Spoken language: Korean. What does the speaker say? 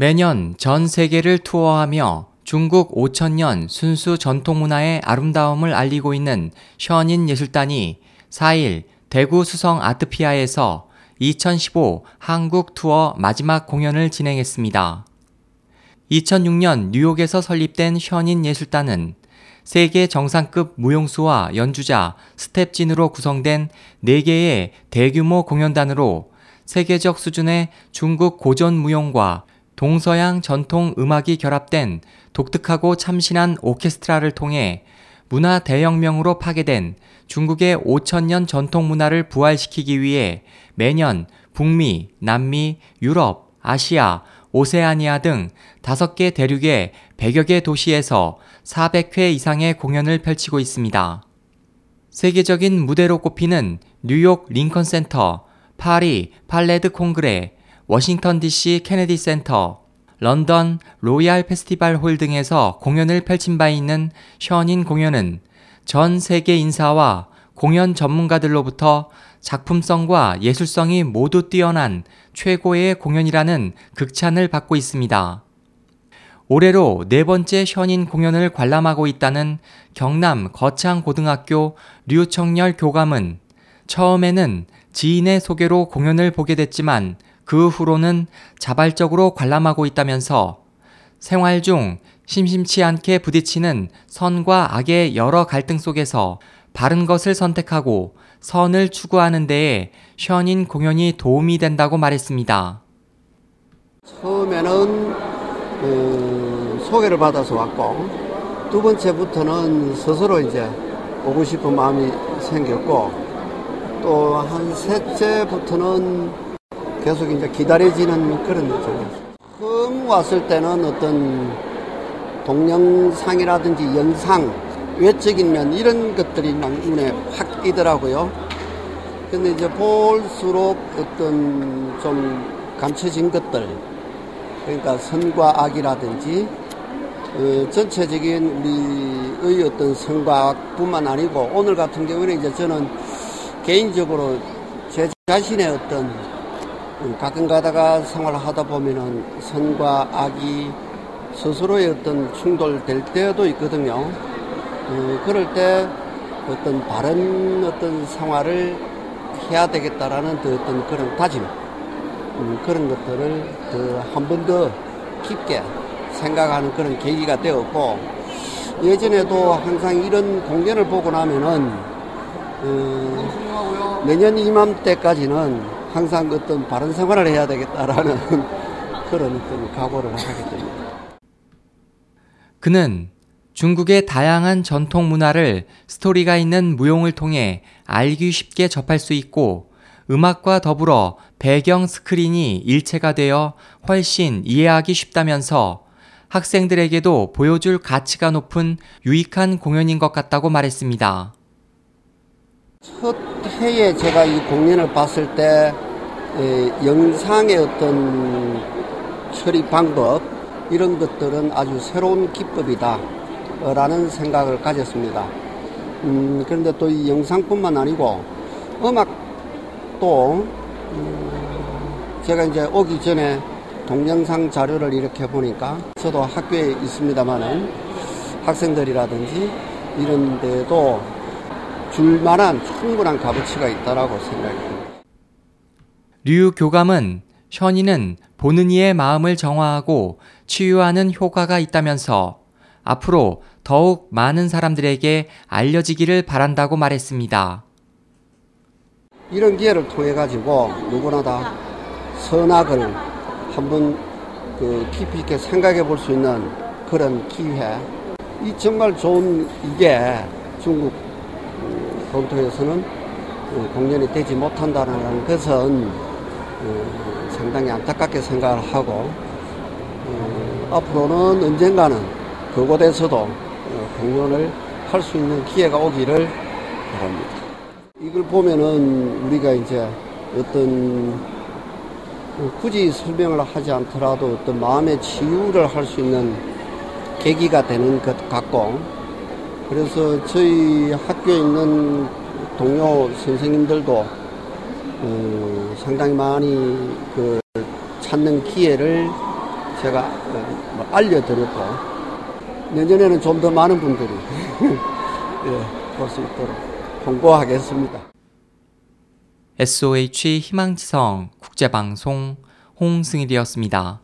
매년 전 세계를 투어하며 중국 5천년 순수 전통문화의 아름다움을 알리고 있는 션윈 예술단이 4일 대구 수성 아트피아에서 2015 한국 투어 마지막 공연을 진행했습니다. 2006년 뉴욕에서 설립된 션윈 예술단은 세계 정상급 무용수와 연주자, 스텝진으로 구성된 4개의 대규모 공연단으로 세계적 수준의 중국 고전 무용과 동서양 전통 음악이 결합된 독특하고 참신한 오케스트라를 통해 문화 대혁명으로 파괴된 중국의 5천년 전통 문화를 부활시키기 위해 매년 북미, 남미, 유럽, 아시아, 오세아니아 등 5개 대륙의 100여 개 도시에서 400회 이상의 공연을 펼치고 있습니다. 세계적인 무대로 꼽히는 뉴욕 링컨 센터, 파리 팔레드 콩그레, 워싱턴 DC 케네디 센터, 런던 로얄 페스티벌 홀 등에서 공연을 펼친 바 있는 션윈 공연은 전 세계 인사와 공연 전문가들로부터 작품성과 예술성이 모두 뛰어난 최고의 공연이라는 극찬을 받고 있습니다. 올해로 네 번째 션윈 공연을 관람하고 있다는 경남 거창고등학교 류청렬 교감은 처음에는 지인의 소개로 공연을 보게 됐지만 그 후로는 자발적으로 관람하고 있다면서 생활 중 심심치 않게 부딪히는 선과 악의 여러 갈등 속에서 바른 것을 선택하고 선을 추구하는 데에 션인 공연이 도움이 된다고 말했습니다. 처음에는 그 소개를 받아서 왔고 두 번째부터는 스스로 이제 오고 싶은 마음이 생겼고 또 한 셋째부터는 계속 이제 기다려지는 그런 느낌이었어요. 처음 왔을 때는 어떤 동영상이라든지 영상, 외적인 면 이런 것들이 막 눈에 확 띄더라고요. 근데 이제 볼수록 어떤 좀 감춰진 것들, 그러니까 선과 악이라든지 어, 전체적인 우리의 어떤 선과 악뿐만 아니고 오늘 같은 경우는 이제 저는 개인적으로 제 자신의 어떤 가끔 가다가 생활을 하다 보면은 선과 악이 스스로의 어떤 충돌될 때도 있거든요. 어, 그럴 때 어떤 바른 어떤 생활을 해야 되겠다라는 어떤 그런 다짐, 음, 그런 것들을 한번 더 깊게 생각하는 그런 계기가 되었고, 예전에도 항상 이런 공연을 보고 나면은, 어, 내년 이맘때까지는 항상 어떤 바른 생활을 해야 되겠다라는 그런 어떤 각오를 하게 됩니다. 그는 중국의 다양한 전통 문화를 스토리가 있는 무용을 통해 알기 쉽게 접할 수 있고 음악과 더불어 배경 스크린이 일체가 되어 훨씬 이해하기 쉽다면서 학생들에게도 보여줄 가치가 높은 유익한 공연인 것 같다고 말했습니다. 첫 해에 제가 이 공연을 봤을 때 에, 영상의 어떤 처리 방법 이런 것들은 아주 새로운 기법이다 라는 생각을 가졌습니다. 음, 그런데 또 이 영상뿐만 아니고 음악도 음, 제가 이제 오기 전에 동영상 자료를 이렇게 보니까 저도 학교에 있습니다만은 학생들이라든지 이런 데도 줄만한 충분한 값어치가 있다라고 생각합니다. 류 교감은 션이는 보는 이의 마음을 정화하고 치유하는 효과가 있다면서 앞으로 더욱 많은 사람들에게 알려지기를 바란다고 말했습니다. 이런 기회를 통해 가지고 누구나 다 선악을 한번 그 깊이 있게 생각해 볼 수 있는 그런 기회. 이 정말 좋은 이게 중국 본토에서는 공연이 되지 못한다는 것은 어, 상당히 안타깝게 생각을 하고 어, 앞으로는 언젠가는 그곳에서도 어, 공연을 할 수 있는 기회가 오기를 바랍니다. 이걸 보면은 우리가 이제 어떤 굳이 설명을 하지 않더라도 어떤 마음의 치유를 할 수 있는 계기가 되는 것 같고 그래서 저희 학교에 있는 동료 선생님들도 어, 상당히 많이 그 찾는 기회를 제가 어, 뭐 알려드렸고 내년에는 좀 더 많은 분들이 예, 볼수 있도록 홍보하겠습니다. SOH 희망지성 국제방송 홍승일이었습니다.